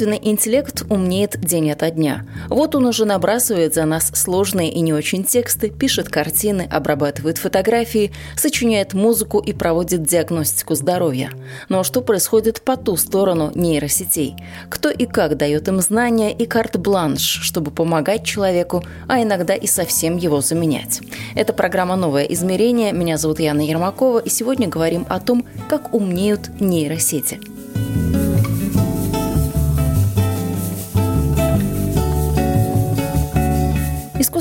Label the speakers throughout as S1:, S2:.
S1: Искусственный интеллект умнеет день ото дня. Вот он уже набрасывает за нас сложные и не очень тексты, пишет картины, обрабатывает фотографии, сочиняет музыку и проводит диагностику здоровья. Но что происходит по ту сторону нейросетей? Кто и как дает им знания и карт-бланш, чтобы помогать человеку, а иногда и совсем его заменять? Это программа «Новое измерение». Меня зовут Яна Ермакова, и сегодня говорим о том, как умнеют нейросети.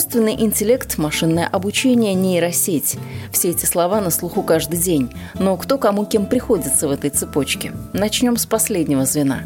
S1: Искусственный интеллект, машинное обучение, нейросеть. Все эти слова на слуху каждый день. Но кто кому кем приходится в этой цепочке? Начнем с последнего звена.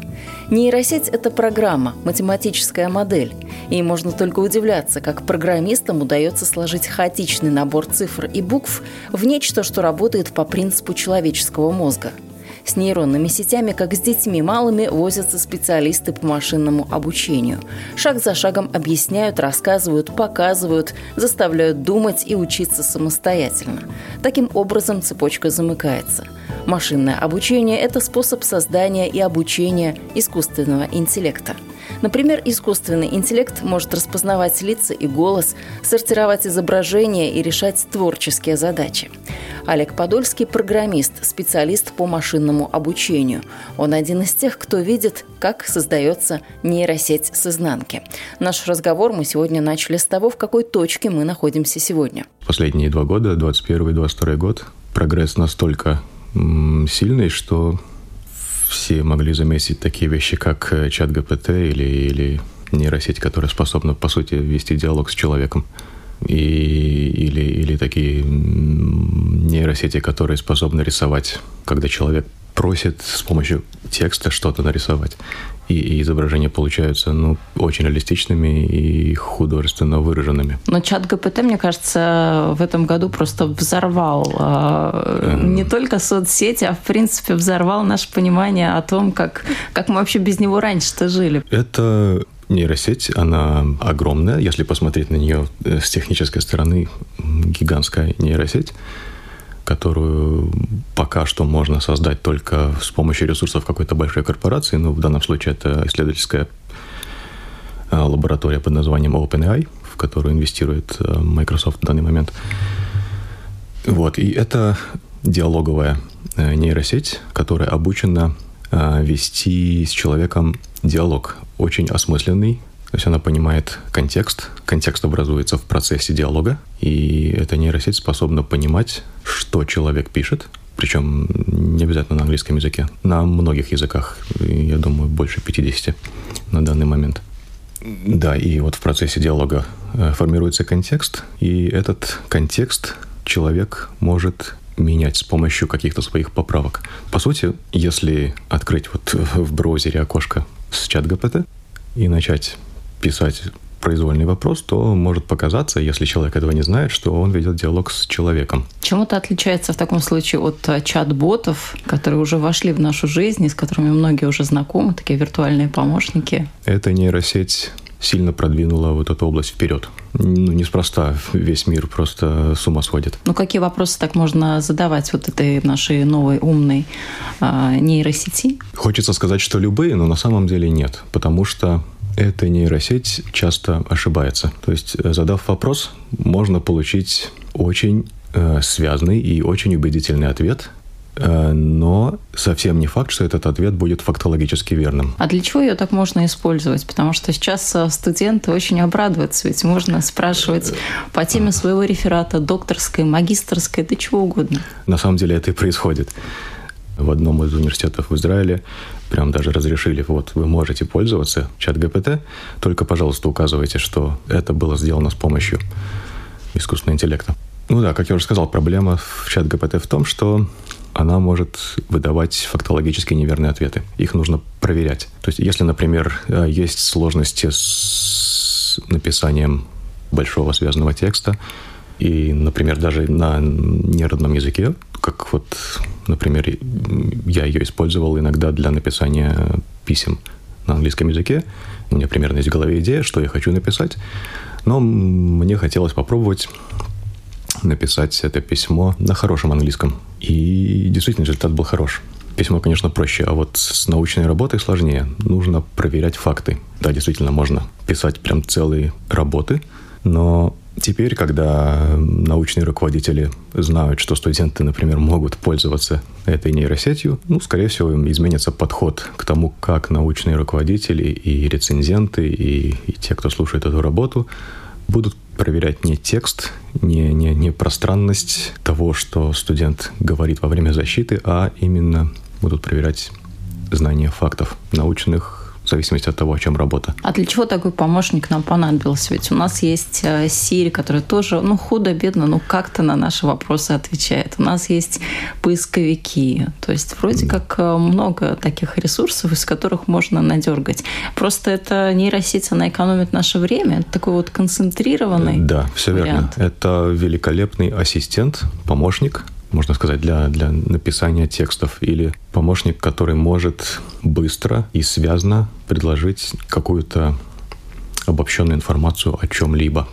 S1: Нейросеть – это программа, математическая модель. И можно только удивляться, как программистам удается сложить хаотичный набор цифр и букв в нечто, что работает по принципу человеческого мозга – с нейронными сетями, как с детьми малыми, возятся специалисты по машинному обучению. Шаг за шагом объясняют, рассказывают, показывают, заставляют думать и учиться самостоятельно. Таким образом цепочка замыкается. Машинное обучение – это способ создания и обучения искусственного интеллекта. Например, искусственный интеллект может распознавать лица и голос, сортировать изображения и решать творческие задачи. Олег Подольский – программист, специалист по машинному обучению. Он один из тех, кто видит, как создается нейросеть с изнанки. Наш разговор мы сегодня начали с того, в какой точке мы находимся сегодня.
S2: Последние два года, 21 и 22 год, прогресс настолько сильный, что все могли заметить такие вещи, как э, чат ГПТ или, или нейросеть, которая способна, по сути, вести диалог с человеком. И, или, или такие нейросети, которые способны рисовать, когда человек просит с помощью текста что-то нарисовать и, и изображения получаются ну, очень реалистичными и художественно выраженными.
S1: Но чат ГПТ, мне кажется, в этом году просто взорвал э, не только соцсети, а в принципе взорвал наше понимание о том, как, как мы вообще без него раньше-то жили.
S2: Это нейросеть, она огромная, если посмотреть на нее э, с технической стороны, гигантская нейросеть которую пока что можно создать только с помощью ресурсов какой-то большой корпорации. Ну, в данном случае это исследовательская э, лаборатория под названием OpenAI, в которую инвестирует э, Microsoft в данный момент. Вот, и это диалоговая нейросеть, которая обучена вести с человеком диалог очень осмысленный, то есть она понимает контекст, контекст образуется в процессе диалога, и эта нейросеть способна понимать, что человек пишет, причем не обязательно на английском языке, на многих языках, я думаю, больше 50 на данный момент. Да, и вот в процессе диалога э, формируется контекст, и этот контекст человек может менять с помощью каких-то своих поправок. По сути, если открыть вот в браузере окошко с чат ГПТ и начать писать произвольный вопрос, то может показаться, если человек этого не знает, что он ведет диалог с человеком.
S1: Чем это отличается в таком случае от э, чат-ботов, которые уже вошли в нашу жизнь и с которыми многие уже знакомы, такие виртуальные помощники?
S2: Эта нейросеть сильно продвинула вот эту область вперед. Ну, неспроста весь мир просто с ума сходит.
S1: Ну, какие вопросы так можно задавать вот этой нашей новой умной э, нейросети?
S2: Хочется сказать, что любые, но на самом деле нет, потому что эта нейросеть часто ошибается. То есть, э, задав вопрос, можно получить очень э, связанный и очень убедительный ответ, но совсем не факт, что этот ответ будет фактологически верным.
S1: А для чего ее так можно использовать? Потому что сейчас э, студенты очень обрадуются, ведь можно спрашивать по теме своего реферата, докторской, магистрской, да чего угодно.
S2: На самом деле это и происходит. В одном из университетов в Израиле прям даже разрешили, вот вы можете пользоваться чат ГПТ, только, пожалуйста, указывайте, что это было сделано с помощью искусственного интеллекта. Ну да, как я уже сказал, проблема в чат ГПТ в том, что она может выдавать фактологически неверные ответы. Их нужно проверять. То есть, если, например, э, есть сложности с написанием большого связанного текста, и, например, даже на неродном языке, как вот, например, я ее использовал иногда для написания писем на английском языке. У меня примерно есть в голове идея, что я хочу написать, но мне хотелось попробовать написать это письмо на хорошем английском. И действительно результат был хорош. Письмо, конечно, проще, а вот с научной работой сложнее. Нужно проверять факты. Да, действительно, можно писать прям целые работы, но теперь, когда научные руководители знают, что студенты, например, могут пользоваться этой нейросетью, ну, скорее всего, им изменится подход к тому, как научные руководители и рецензенты, и, и те, кто слушает эту работу, будут проверять не текст, не, не, не пространность того, что студент говорит во время защиты, а именно будут проверять знания фактов научных, в зависимости от того, о чем работа.
S1: А для чего такой помощник нам понадобился? Ведь у нас есть э, Siri, который тоже, ну, худо-бедно, ну, как-то на наши вопросы отвечает. У нас есть поисковики. То есть вроде как э, много таких ресурсов, из которых можно надергать. Просто это нейросеть, она экономит наше время. Это такой вот концентрированный
S2: Да, все
S1: вариант.
S2: верно. Это великолепный ассистент, помощник, можно сказать, для, для написания текстов, или помощник, который может быстро и связно предложить какую-то обобщенную информацию о чем-либо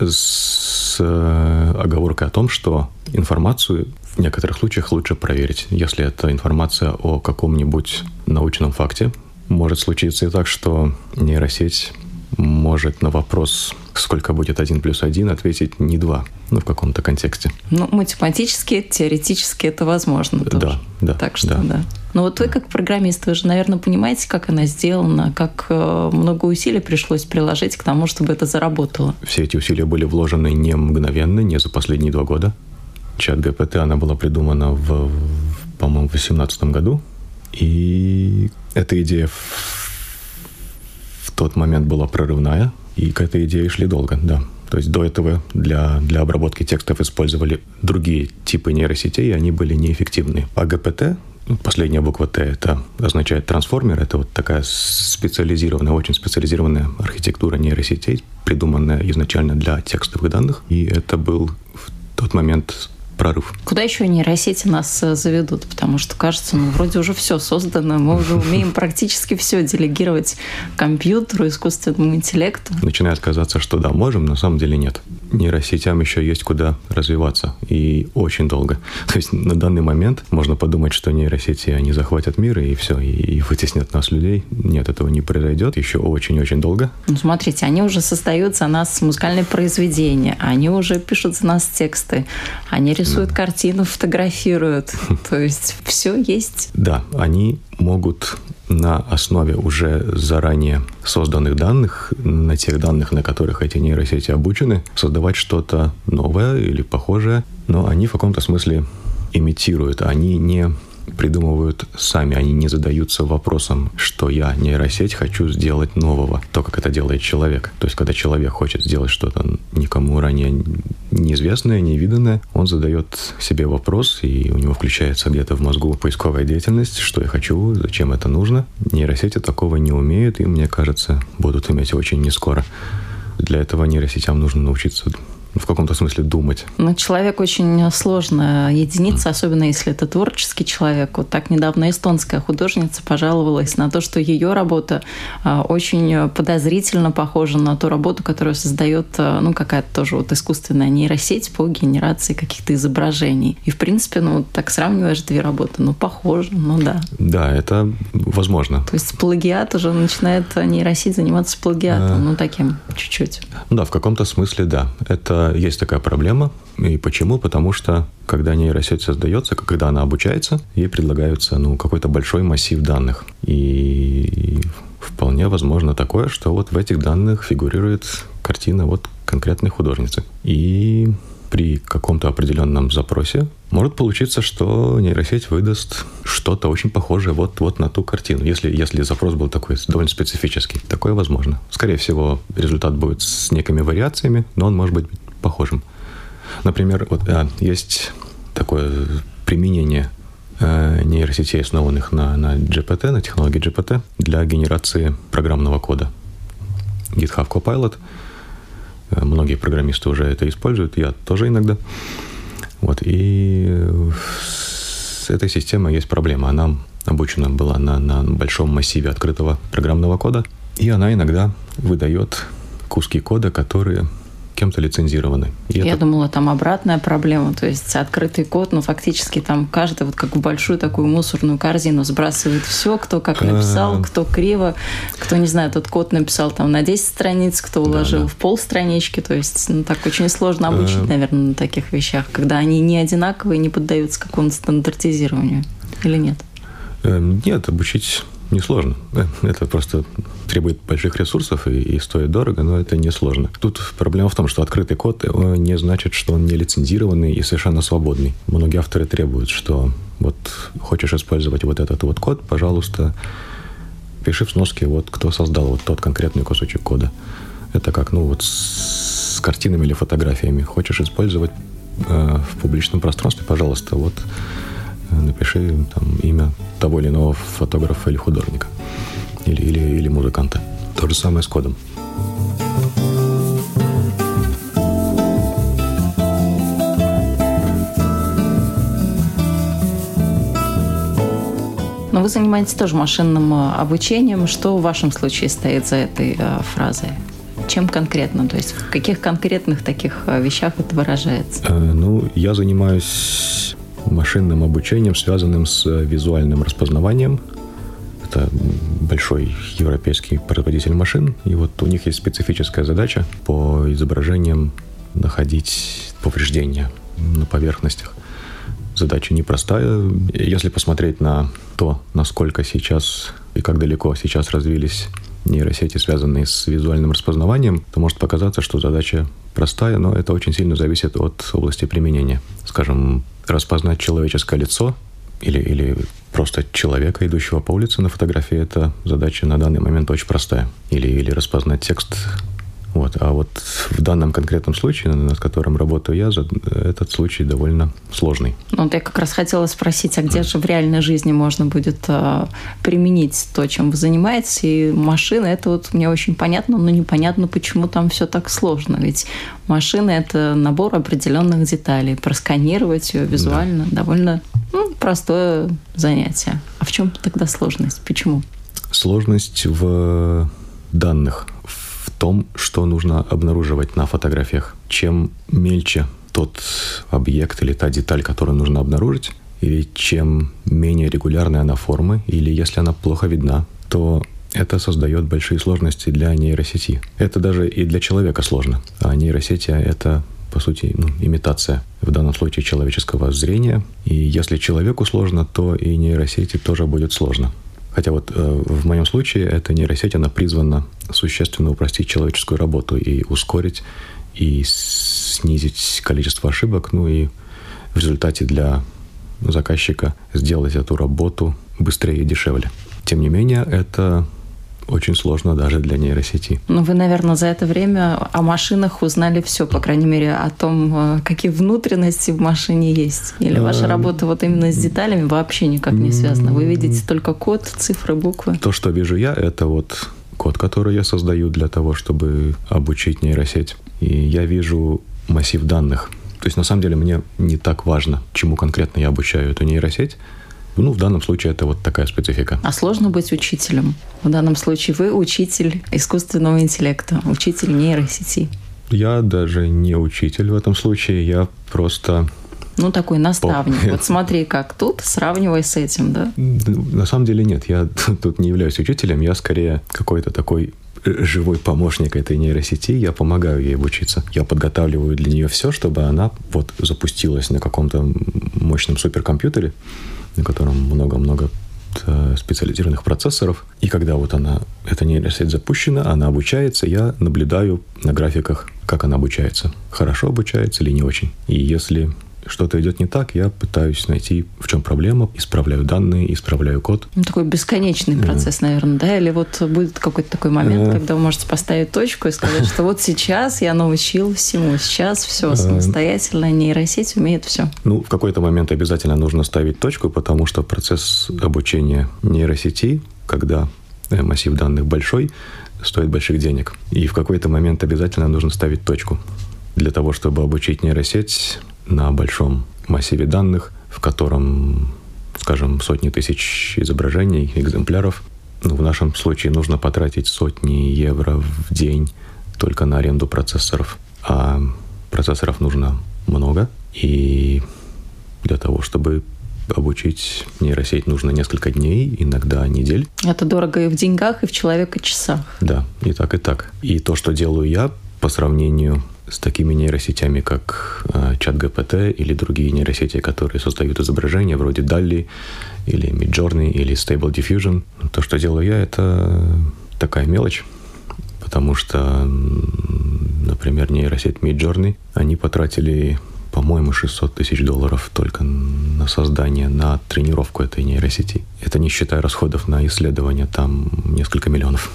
S2: с э, оговоркой о том, что информацию в некоторых случаях лучше проверить. Если это информация о каком-нибудь научном факте, может случиться и так, что нейросеть может на вопрос, сколько будет 1 плюс 1, ответить не 2, ну, в каком-то контексте.
S1: Ну, математически, теоретически это возможно тоже.
S2: Да, да.
S1: Так что, да. да. Но вот вы как программист, вы же, наверное, понимаете, как она сделана, как э, много усилий пришлось приложить к тому, чтобы это заработало.
S2: Все эти усилия были вложены не мгновенно, не за последние два года. Чат ГПТ, она была придумана в, по-моему, в 2018 году. И эта идея тот момент была прорывная, и к этой идее шли долго, да. То есть до этого для, для обработки текстов использовали другие типы нейросетей, и они были неэффективны. А ГПТ, последняя буква Т, это означает трансформер, это вот такая специализированная, очень специализированная архитектура нейросетей, придуманная изначально для текстовых данных, и это был в тот момент прорыв.
S1: Куда еще нейросети нас э, заведут? Потому что кажется, ну, вроде уже все создано, мы уже умеем практически все делегировать компьютеру, искусственному интеллекту.
S2: Начинает казаться, что да, можем, на самом деле нет. Нейросетям еще есть куда развиваться, и очень долго. То есть на данный момент можно подумать, что нейросети, они захватят мир, и все, и вытеснят нас, людей. Нет, этого не произойдет еще очень-очень долго.
S1: Ну, смотрите, они уже создают за нас музыкальные произведения, они уже пишут за нас тексты, они рисуют да. картину, фотографируют. То есть все есть.
S2: Да, они могут на основе уже заранее созданных данных, на тех данных, на которых эти нейросети обучены, создавать что-то новое или похожее, но они в каком-то смысле имитируют, они не придумывают сами, они не задаются вопросом, что я, нейросеть, хочу сделать нового, то, как это делает человек. То есть, когда человек хочет сделать что-то никому ранее неизвестное, невиданное, он задает себе вопрос, и у него включается где-то в мозгу поисковая деятельность, что я хочу, зачем это нужно. Нейросети такого не умеют, и, мне кажется, будут иметь очень не скоро. Для этого нейросетям нужно научиться в каком-то смысле думать.
S1: Ну, человек очень сложная единица, особенно если это творческий человек. Вот так недавно эстонская художница пожаловалась на то, что ее работа а, очень подозрительно похожа на ту работу, которую создает ну, какая-то тоже вот искусственная нейросеть по генерации каких-то изображений. И, в принципе, ну, так сравниваешь две работы, ну, похоже, ну да.
S2: Да, это возможно.
S1: То есть плагиат уже начинает нейросеть заниматься плагиатом, а... ну, таким чуть-чуть.
S2: Да, в каком-то смысле, да. Это есть такая проблема. И почему? Потому что когда нейросеть создается, когда она обучается, ей предлагается ну, какой-то большой массив данных. И вполне возможно такое, что вот в этих данных фигурирует картина вот конкретной художницы. И при каком-то определенном запросе может получиться, что нейросеть выдаст что-то очень похожее вот, вот на ту картину, если, если запрос был такой довольно специфический. Такое возможно. Скорее всего, результат будет с некими вариациями, но он может быть похожим. Например, вот а, есть такое применение нейросетей, основанных на, на GPT, на технологии GPT, для генерации программного кода. GitHub Copilot. Э, многие программисты уже это используют, я тоже иногда. Вот, и с этой системой есть проблема. Она обучена была на, на большом массиве открытого программного кода, и она иногда выдает куски кода, которые кем-то лицензированы.
S1: И Я это... думала, там обратная проблема, то есть открытый код, но фактически там каждый вот как в большую такую мусорную корзину сбрасывает все, кто как написал, кто криво, кто, не знаю, тот код написал там на 10 страниц, кто уложил да, да. в полстранички, то есть ну, так очень сложно обучить, наверное, на таких вещах, когда они не одинаковые, не поддаются какому-то стандартизированию, или нет?
S2: Эм, нет, обучить несложно. Э, это просто требует больших ресурсов и, и стоит дорого, но это несложно. Тут проблема в том, что открытый код не значит, что он не лицензированный и совершенно свободный. Многие авторы требуют, что вот хочешь использовать вот этот вот код, пожалуйста, пиши в сноске, вот кто создал вот тот конкретный кусочек кода. Это как, ну вот с картинами или фотографиями. Хочешь использовать э, в публичном пространстве, пожалуйста, вот напиши там, имя того или иного фотографа или художника, или, или, или музыканта. То же самое с кодом.
S1: Но вы занимаетесь тоже машинным э, обучением. Что в вашем случае стоит за этой э, фразой? Чем конкретно? То есть в каких конкретных таких э, вещах это выражается?
S2: Ну, я занимаюсь машинным обучением, связанным с визуальным распознаванием. Это большой европейский производитель машин, и вот у них есть специфическая задача по изображениям находить повреждения на поверхностях. Задача непростая. Если посмотреть на то, насколько сейчас и как далеко сейчас развились нейросети, связанные с визуальным распознаванием, то может показаться, что задача простая, но это очень сильно зависит от области применения. Скажем, распознать человеческое лицо или, или просто человека, идущего по улице на фотографии, это задача на данный момент очень простая. Или, или распознать текст вот. А вот в данном конкретном случае, над которым работаю я, этот случай довольно сложный.
S1: Ну, вот я как раз хотела спросить, а где же в реальной жизни можно будет э, применить то, чем вы занимаетесь? И машина, это вот мне очень понятно, но непонятно, почему там все так сложно. Ведь машина – это набор определенных деталей. Просканировать ее визуально да. довольно ну, простое занятие. А в чем тогда сложность? Почему?
S2: Сложность в данных, том, что нужно обнаруживать на фотографиях. Чем мельче тот объект или та деталь, которую нужно обнаружить, или чем менее регулярная она формы, или если она плохо видна, то это создает большие сложности для нейросети. Это даже и для человека сложно. А нейросети — это по сути, ну, имитация в данном случае человеческого зрения. И если человеку сложно, то и нейросети тоже будет сложно. Хотя вот э, в моем случае эта нейросеть, она призвана существенно упростить человеческую работу и ускорить, и снизить количество ошибок, ну и в результате для заказчика сделать эту работу быстрее и дешевле. Тем не менее, это очень сложно даже для нейросети.
S1: Ну, вы, наверное, за это время о машинах узнали все, по крайней мере, о том, э, какие внутренности в машине есть. Или ваша эм, работа вот именно с деталями вообще никак не связана? Вы видите только код, цифры, буквы?
S2: То, что вижу я, это вот код, который я создаю для того, чтобы обучить нейросеть. И я вижу массив данных. То есть, на самом деле, мне не так важно, чему конкретно я обучаю эту нейросеть. Ну, в данном случае это вот такая специфика.
S1: А сложно быть учителем? В данном случае вы учитель искусственного интеллекта, учитель нейросети.
S2: Я даже не учитель в этом случае, я просто
S1: ну, такой наставник. О. Вот смотри, как тут, сравнивай с этим, да?
S2: На самом деле нет, я тут не являюсь учителем, я скорее какой-то такой живой помощник этой нейросети, я помогаю ей обучиться. Я подготавливаю для нее все, чтобы она вот запустилась на каком-то мощном суперкомпьютере, на котором много-много э, специализированных процессоров. И когда вот она, эта нейросеть запущена, она обучается, я наблюдаю на графиках, как она обучается. Хорошо обучается или не очень. И если что-то идет не так, я пытаюсь найти, в чем проблема, исправляю данные, исправляю код.
S1: Ну, такой бесконечный процесс, mm. наверное, да? Или вот будет какой-то такой момент, mm. когда вы можете поставить точку и сказать, что вот сейчас я научил всему, сейчас все самостоятельно, нейросеть умеет все.
S2: Ну, в какой-то момент обязательно нужно ставить точку, потому что процесс обучения нейросети, когда э, массив данных большой, стоит больших денег. И в какой-то момент обязательно нужно ставить точку. Для того, чтобы обучить нейросеть, на большом массиве данных, в котором, скажем, сотни тысяч изображений, экземпляров. Ну, в нашем случае нужно потратить сотни евро в день только на аренду процессоров. А процессоров нужно много, и для того, чтобы обучить нейросеть нужно несколько дней, иногда недель.
S1: Это дорого и в деньгах, и в человека часах.
S2: Да, и так, и так. И то, что делаю я по сравнению с такими нейросетями, как э, чат ГПТ или другие нейросети, которые создают изображения вроде DALL-E или Midjourney или Stable Diffusion. То, что делаю я, это такая мелочь, потому что, например, нейросеть Midjourney, они потратили по-моему, 600 тысяч долларов только на создание, на тренировку этой нейросети. Это не считая расходов на исследования, там несколько миллионов.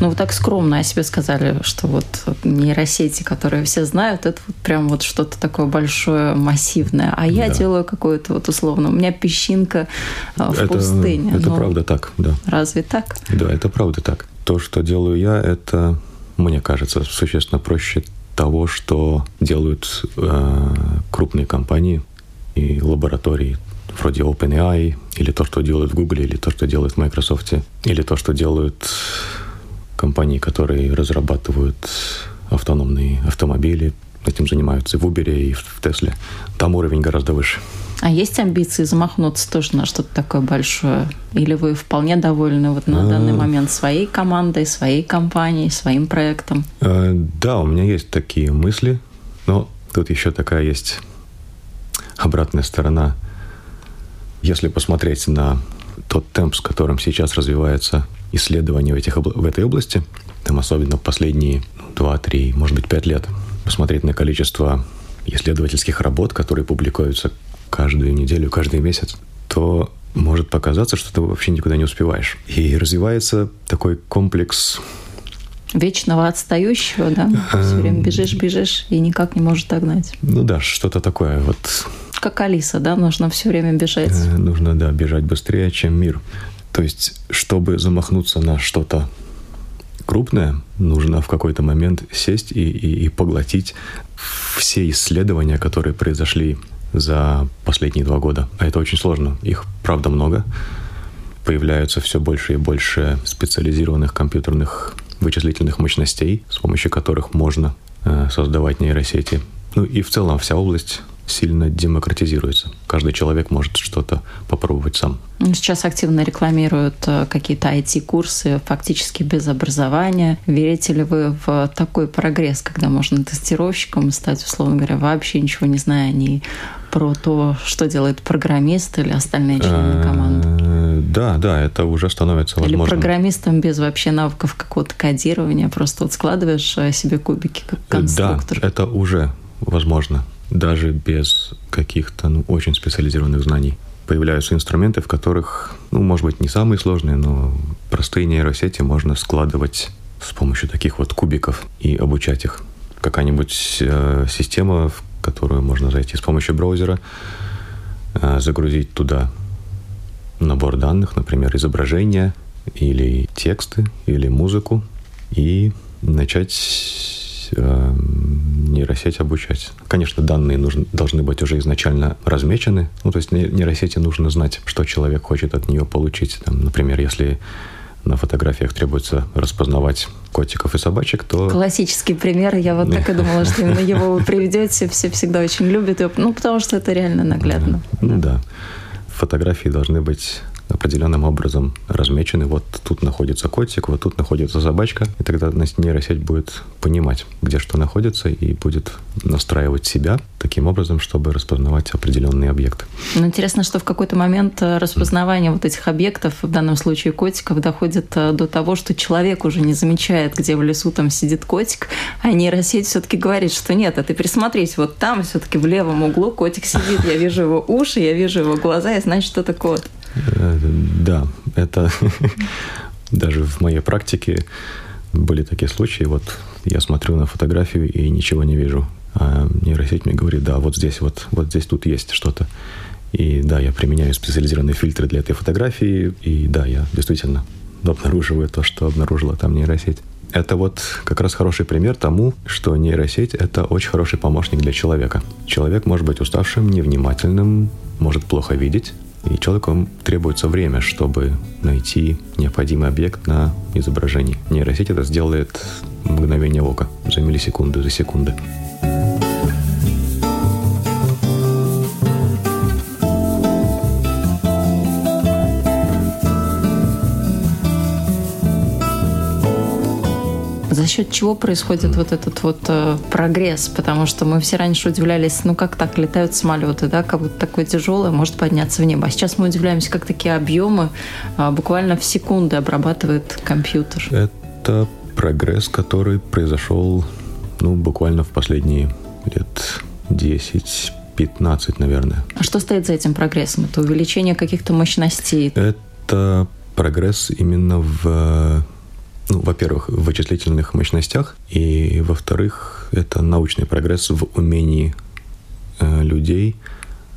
S1: Ну, вы так скромно о себе сказали, что вот нейросети, которые все знают, это вот прям вот что-то такое большое, массивное. А я да. делаю какое-то вот условно, у меня песчинка а, в
S2: это,
S1: пустыне.
S2: Это ну, правда так, да.
S1: Разве так?
S2: Да, это правда так. То, что делаю я, это, мне кажется, существенно проще того, что делают э, крупные компании и лаборатории вроде OpenAI, или то, что делают в Google, или то, что делают в Microsoft, или то, что делают компании, которые разрабатывают автономные автомобили, этим занимаются и в Uber, и в Тесле. Там уровень гораздо выше.
S1: А есть амбиции замахнуться тоже на что-то такое большое? Или вы вполне довольны вот на а... данный момент своей командой, своей компанией, своим проектом?
S2: А, да, у меня есть такие мысли, но тут еще такая есть обратная сторона. Если посмотреть на тот темп, с которым сейчас развивается исследования в, этих, в этой области, там особенно последние 2-3, может быть, 5 лет, посмотреть на количество исследовательских работ, которые публикуются каждую неделю, каждый месяц, то может показаться, что ты вообще никуда не успеваешь. И развивается такой комплекс
S1: Вечного отстающего, да? Все время бежишь, бежишь и никак не можешь догнать.
S2: Ну да, что-то такое. Вот
S1: как Алиса, да, нужно все время бежать. Э,
S2: нужно, да, бежать быстрее, чем мир. То есть, чтобы замахнуться на что-то крупное, нужно в какой-то момент сесть и, и, и поглотить все исследования, которые произошли за последние два года. А это очень сложно. Их, правда, много. Появляются все больше и больше специализированных компьютерных вычислительных мощностей, с помощью которых можно э, создавать нейросети. Ну и в целом вся область сильно демократизируется. Каждый человек может что-то попробовать сам.
S1: Ну, сейчас активно рекламируют э, какие-то IT-курсы фактически без образования. Верите ли вы в такой прогресс, когда можно тестировщиком стать, условно говоря, вообще ничего не зная ни про то, что делает программист или остальные члены э, команды?
S2: Да, да, это уже становится возможно.
S1: Или программистом без вообще навыков какого-то кодирования, просто вот складываешь э, себе кубики как конструктор.
S2: Да, это уже возможно даже без каких-то ну, очень специализированных знаний. Появляются инструменты, в которых, ну, может быть, не самые сложные, но простые нейросети можно складывать с помощью таких вот кубиков и обучать их. Какая-нибудь э, система, в которую можно зайти с помощью браузера, э, загрузить туда набор данных, например, изображения или тексты, или музыку, и начать э, нейросеть обучать. Конечно, данные нужны, должны быть уже изначально размечены. Ну, то есть нейросети нужно знать, что человек хочет от нее получить. Там, например, если на фотографиях требуется распознавать котиков и собачек, то...
S1: Классический пример. Я вот так и думала, что именно его вы приведете. Все всегда очень любят его. Ну, потому что это реально наглядно.
S2: Ну да. Фотографии должны быть определенным образом размечены. Вот тут находится котик, вот тут находится собачка. И тогда нейросеть будет понимать, где что находится, и будет настраивать себя таким образом, чтобы распознавать определенные объекты.
S1: Ну, интересно, что в какой-то момент э, распознавание mm. вот этих объектов, в данном случае котиков, доходит э, до того, что человек уже не замечает, где в лесу там сидит котик, а нейросеть все-таки говорит, что нет, а ты присмотрись, вот там все-таки в левом углу котик сидит, я вижу его уши, я вижу его глаза, и значит, это кот.
S2: Э, да, это даже в моей практике были такие случаи. Вот я смотрю на фотографию и ничего не вижу. А нейросеть мне говорит, да, вот здесь вот, вот здесь тут есть что-то. И да, я применяю специализированные фильтры для этой фотографии. И да, я действительно обнаруживаю то, что обнаружила там нейросеть. Это вот как раз хороший пример тому, что нейросеть — это очень хороший помощник для человека. Человек может быть уставшим, невнимательным, может плохо видеть, и человеку требуется время, чтобы найти необходимый объект на изображении. Нейросеть это сделает мгновение ока, за миллисекунды, за секунды.
S1: За счет чего происходит вот этот вот э, прогресс? Потому что мы все раньше удивлялись, ну как так летают самолеты, да, как будто такое тяжелое может подняться в небо. А сейчас мы удивляемся, как такие объемы э, буквально в секунды обрабатывает компьютер.
S2: Это прогресс, который произошел, ну, буквально в последние лет 10 15, наверное.
S1: А что стоит за этим прогрессом? Это увеличение каких-то мощностей?
S2: Это прогресс именно в ну, во-первых, в вычислительных мощностях, и, во-вторых, это научный прогресс в умении э, людей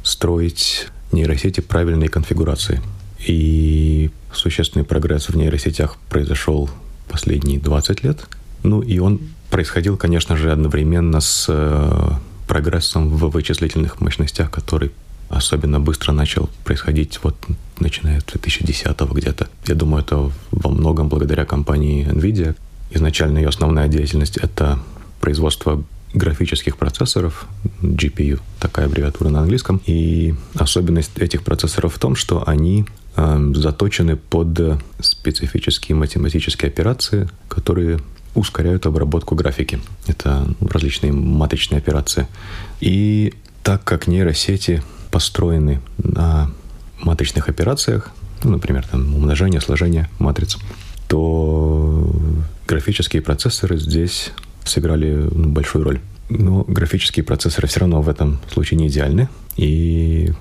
S2: строить нейросети правильной конфигурации. И существенный прогресс в нейросетях произошел последние 20 лет. Ну и он происходил, конечно же, одновременно с э, прогрессом в вычислительных мощностях, который особенно быстро начал происходить вот начиная с 2010 где-то. Я думаю, это во многом благодаря компании NVIDIA. Изначально ее основная деятельность — это производство графических процессоров, GPU, такая аббревиатура на английском. И особенность этих процессоров в том, что они э, заточены под специфические математические операции, которые ускоряют обработку графики. Это различные маточные операции. И так как нейросети построены на маточных операциях, ну, например, там, умножение, сложение матриц, то графические процессоры здесь сыграли ну, большую роль. Но графические процессоры все равно в этом случае не идеальны, и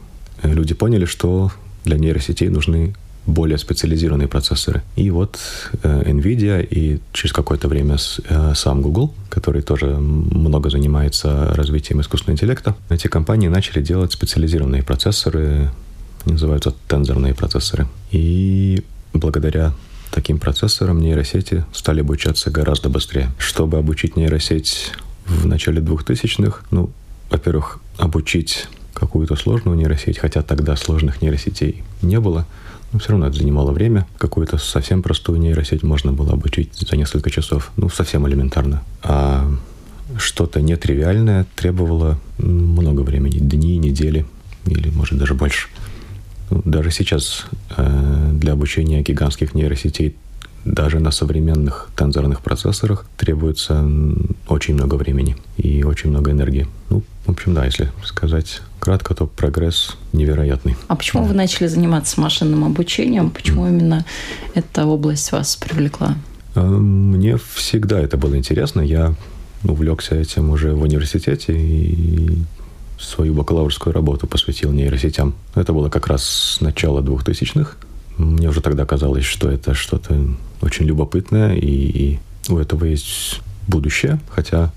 S2: люди поняли, что для нейросетей нужны более специализированные процессоры. И вот э, NVIDIA и через какое-то время э, сам Google, который тоже много занимается развитием искусственного интеллекта, эти компании начали делать специализированные процессоры, называются тензорные процессоры. И благодаря таким процессорам нейросети стали обучаться гораздо быстрее. Чтобы обучить нейросеть в начале 2000-х, ну, во-первых, обучить какую-то сложную нейросеть, хотя тогда сложных нейросетей не было, но все равно это занимало время. Какую-то совсем простую нейросеть можно было обучить за несколько часов. Ну, совсем элементарно. А что-то нетривиальное требовало много времени. Дни, недели или, может, даже больше. Ну, даже сейчас э, для обучения гигантских нейросетей даже на современных тензорных процессорах требуется очень много времени и очень много энергии. Ну, в общем, да, если сказать кратко, то прогресс невероятный.
S1: А почему вы начали заниматься машинным обучением? Почему именно эта область вас привлекла?
S2: А, мне всегда это было интересно. Я увлекся этим уже в университете и свою бакалаврскую работу посвятил нейросетям. Это было как раз с начала 2000-х. Мне уже тогда казалось, что это что-то очень любопытное, и у этого есть будущее, хотя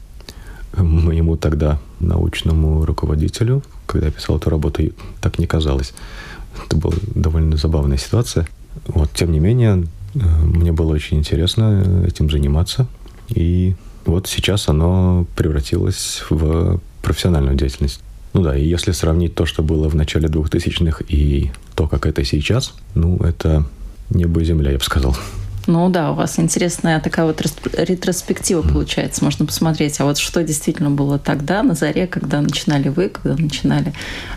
S2: моему тогда научному руководителю, когда я писал эту работу, так не казалось. Это была довольно забавная ситуация. Вот, тем не менее, э, мне было очень интересно этим заниматься. И вот сейчас оно превратилось в профессиональную деятельность. Ну да, и если сравнить то, что было в начале 2000-х и то, как это сейчас, ну, это небо и земля, я бы сказал.
S1: Ну да, у вас интересная такая вот ретроспектива получается, можно посмотреть, а вот что действительно было тогда, на заре, когда начинали вы, когда начинали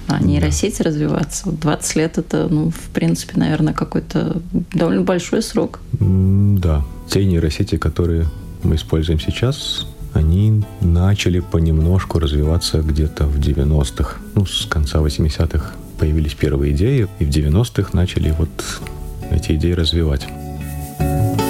S1: а, нейросети да. развиваться. Вот 20 лет это, ну, в принципе, наверное, какой-то довольно большой срок.
S2: Да. Те нейросети, которые мы используем сейчас, они начали понемножку развиваться где-то в 90-х, ну, с конца 80-х появились первые идеи, и в 90-х начали вот эти идеи развивать.
S1: А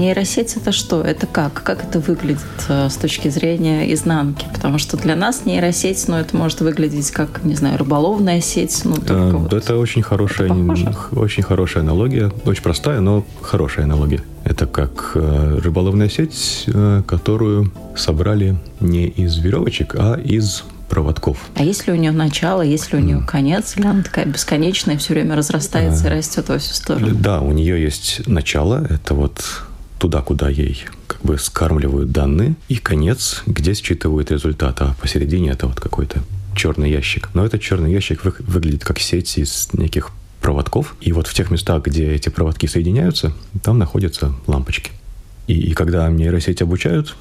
S1: нейросеть это что? Это как? Как это выглядит э, с точки зрения изнанки? Потому что для нас нейросеть, ну, это может выглядеть как, не знаю, рыболовная сеть. Ну,
S2: а, вот это очень хорошая, это очень хорошая аналогия. Очень простая, но хорошая аналогия. Это как э, рыболовная сеть, которую собрали не из веревочек, а из проводков.
S1: А если у нее начало, если у нее mm. конец, или она такая бесконечная, все время разрастается а, и растет во всю сторону?
S2: Да, у нее есть начало, это вот туда, куда ей как бы скармливают данные, и конец, где считывают результат, а посередине это вот какой-то черный ящик. Но этот черный ящик вы, выглядит как сеть из неких проводков, и вот в тех местах, где эти проводки соединяются, там находятся лампочки. И, и когда нейросеть обучают,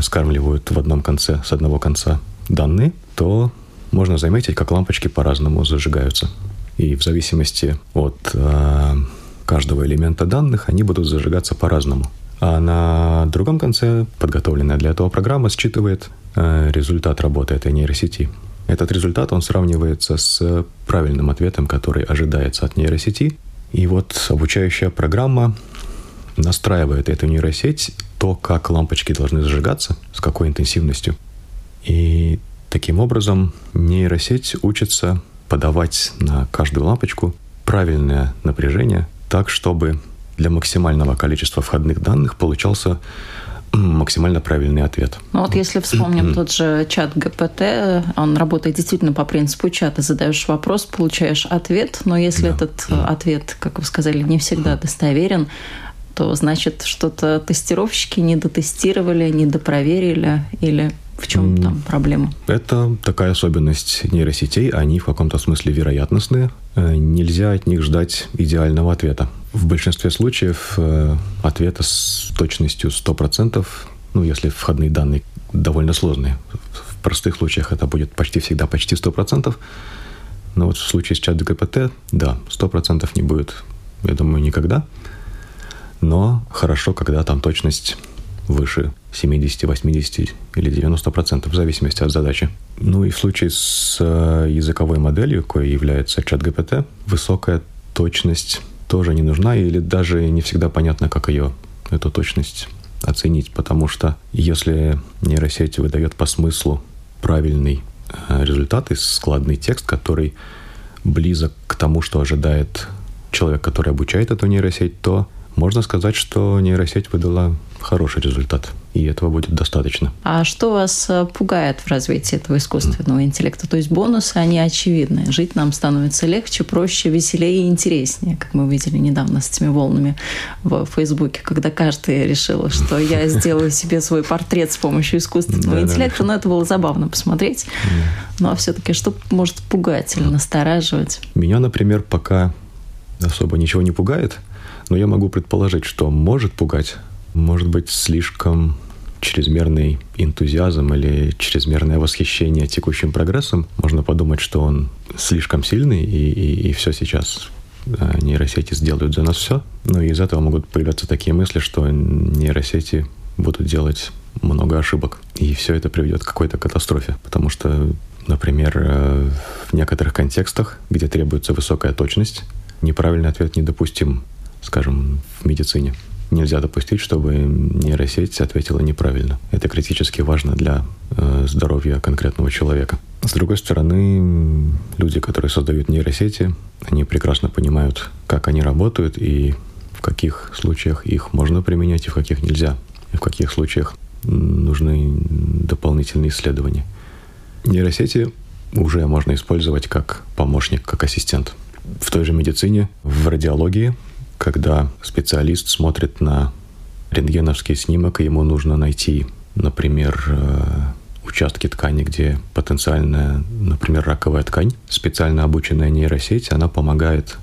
S2: скармливают в одном конце, с одного конца данные, то можно заметить, как лампочки по-разному зажигаются. И в зависимости от э, каждого элемента данных они будут зажигаться по-разному. А на другом конце подготовленная для этого программа считывает э, результат работы этой нейросети. Этот результат, он сравнивается с правильным ответом, который ожидается от нейросети. И вот обучающая программа настраивает эту нейросеть, то, как лампочки должны зажигаться, с какой интенсивностью. И таким образом нейросеть учится подавать на каждую лампочку правильное напряжение, так, чтобы для максимального количества входных данных получался максимально правильный ответ.
S1: Ну вот если вспомним тот же чат ГПТ, он работает действительно по принципу чата. Задаешь вопрос, получаешь ответ, но если да. этот да. ответ, как вы сказали, не всегда достоверен, то значит что-то тестировщики не дотестировали, не допроверили или в чем там проблема?
S2: Это такая особенность нейросетей. Они в каком-то смысле вероятностные. Э, нельзя от них ждать идеального ответа. В большинстве случаев э, ответа с точностью 100%, ну, если входные данные довольно сложные. В простых случаях это будет почти всегда почти 100%. Но вот в случае с чат GPT, да, 100% не будет, я думаю, никогда. Но хорошо, когда там точность выше 70, 80 или 90 процентов, в зависимости от задачи. Ну и в случае с э, языковой моделью, кое является чат GPT, высокая точность тоже не нужна, или даже не всегда понятно, как ее, эту точность оценить, потому что если нейросеть выдает по смыслу правильный э, результат и складный текст, который близок к тому, что ожидает человек, который обучает эту нейросеть, то можно сказать, что нейросеть выдала хороший результат, и этого будет достаточно.
S1: А что вас э, пугает в развитии этого искусственного интеллекта? То есть бонусы, они очевидны. Жить нам становится легче, проще, веселее и интереснее, как мы видели недавно с этими волнами в Фейсбуке, когда каждый решил, что я сделаю себе свой портрет с помощью искусственного интеллекта. Но это было забавно посмотреть. Ну а все-таки что может пугать или настораживать?
S2: Меня, например, пока особо ничего не пугает – но я могу предположить, что может пугать, может быть, слишком чрезмерный энтузиазм или чрезмерное восхищение текущим прогрессом. Можно подумать, что он слишком сильный, и, и, и все сейчас э, нейросети сделают за нас все. Но из этого могут появляться такие мысли, что нейросети будут делать много ошибок. И все это приведет к какой-то катастрофе. Потому что, например, э, в некоторых контекстах, где требуется высокая точность, неправильный ответ недопустим скажем, в медицине. Нельзя допустить, чтобы нейросеть ответила неправильно. Это критически важно для э, здоровья конкретного человека. С другой стороны, люди, которые создают нейросети, они прекрасно понимают, как они работают и в каких случаях их можно применять и в каких нельзя, и в каких случаях нужны дополнительные исследования. Нейросети уже можно использовать как помощник, как ассистент. В той же медицине, в радиологии когда специалист смотрит на рентгеновский снимок, и ему нужно найти например, э, участки ткани, где потенциальная, например, раковая ткань, специально обученная нейросеть, она помогает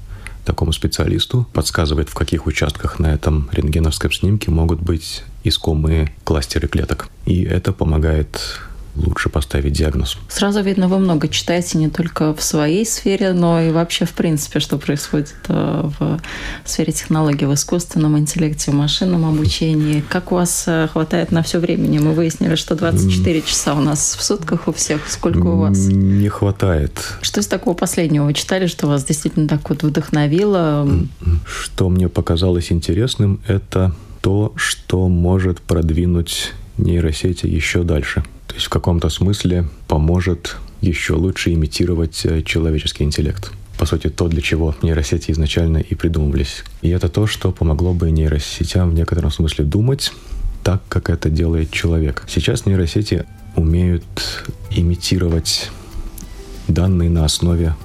S2: такому специалисту, подсказывает, в каких участках на этом рентгеновском снимке могут быть искомые кластеры клеток. И это помогает лучше поставить диагноз.
S1: Сразу видно, вы много читаете не только в своей сфере, но и вообще в принципе, что происходит э, в сфере технологий, в искусственном интеллекте, в машинном обучении. Как у вас э, хватает на все времени? Мы выяснили, что 24 часа у нас в сутках у всех. Сколько у вас?
S2: Не хватает.
S1: Что из такого последнего вы читали, что вас действительно так вот вдохновило?
S2: Что мне показалось интересным, это то, что может продвинуть нейросети еще дальше. То есть в каком-то смысле поможет еще лучше имитировать э, человеческий интеллект. По сути, то, для чего нейросети изначально и придумывались. И это то, что помогло бы нейросетям в некотором смысле думать так, как это делает человек. Сейчас нейросети умеют имитировать данные на основе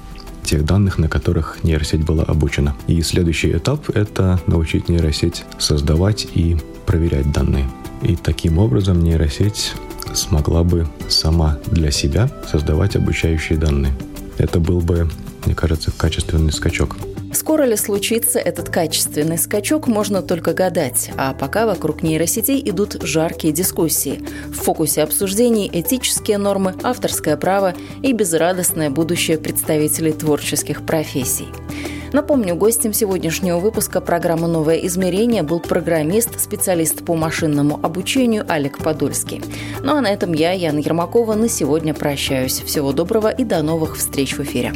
S2: тех данных, на которых нейросеть была обучена. И следующий этап — это научить нейросеть создавать и проверять данные. И таким образом нейросеть смогла бы сама для себя создавать обучающие данные. Это был бы, мне кажется, качественный скачок.
S1: Скоро ли случится этот качественный скачок, можно только гадать. А пока вокруг нейросетей идут жаркие дискуссии. В фокусе обсуждений этические нормы, авторское право и безрадостное будущее представителей творческих профессий. Напомню, гостем сегодняшнего выпуска программы «Новое измерение» был программист, специалист по машинному обучению Алик Подольский. Ну а на этом я, Яна Ермакова, на сегодня прощаюсь. Всего доброго и до новых встреч в эфире.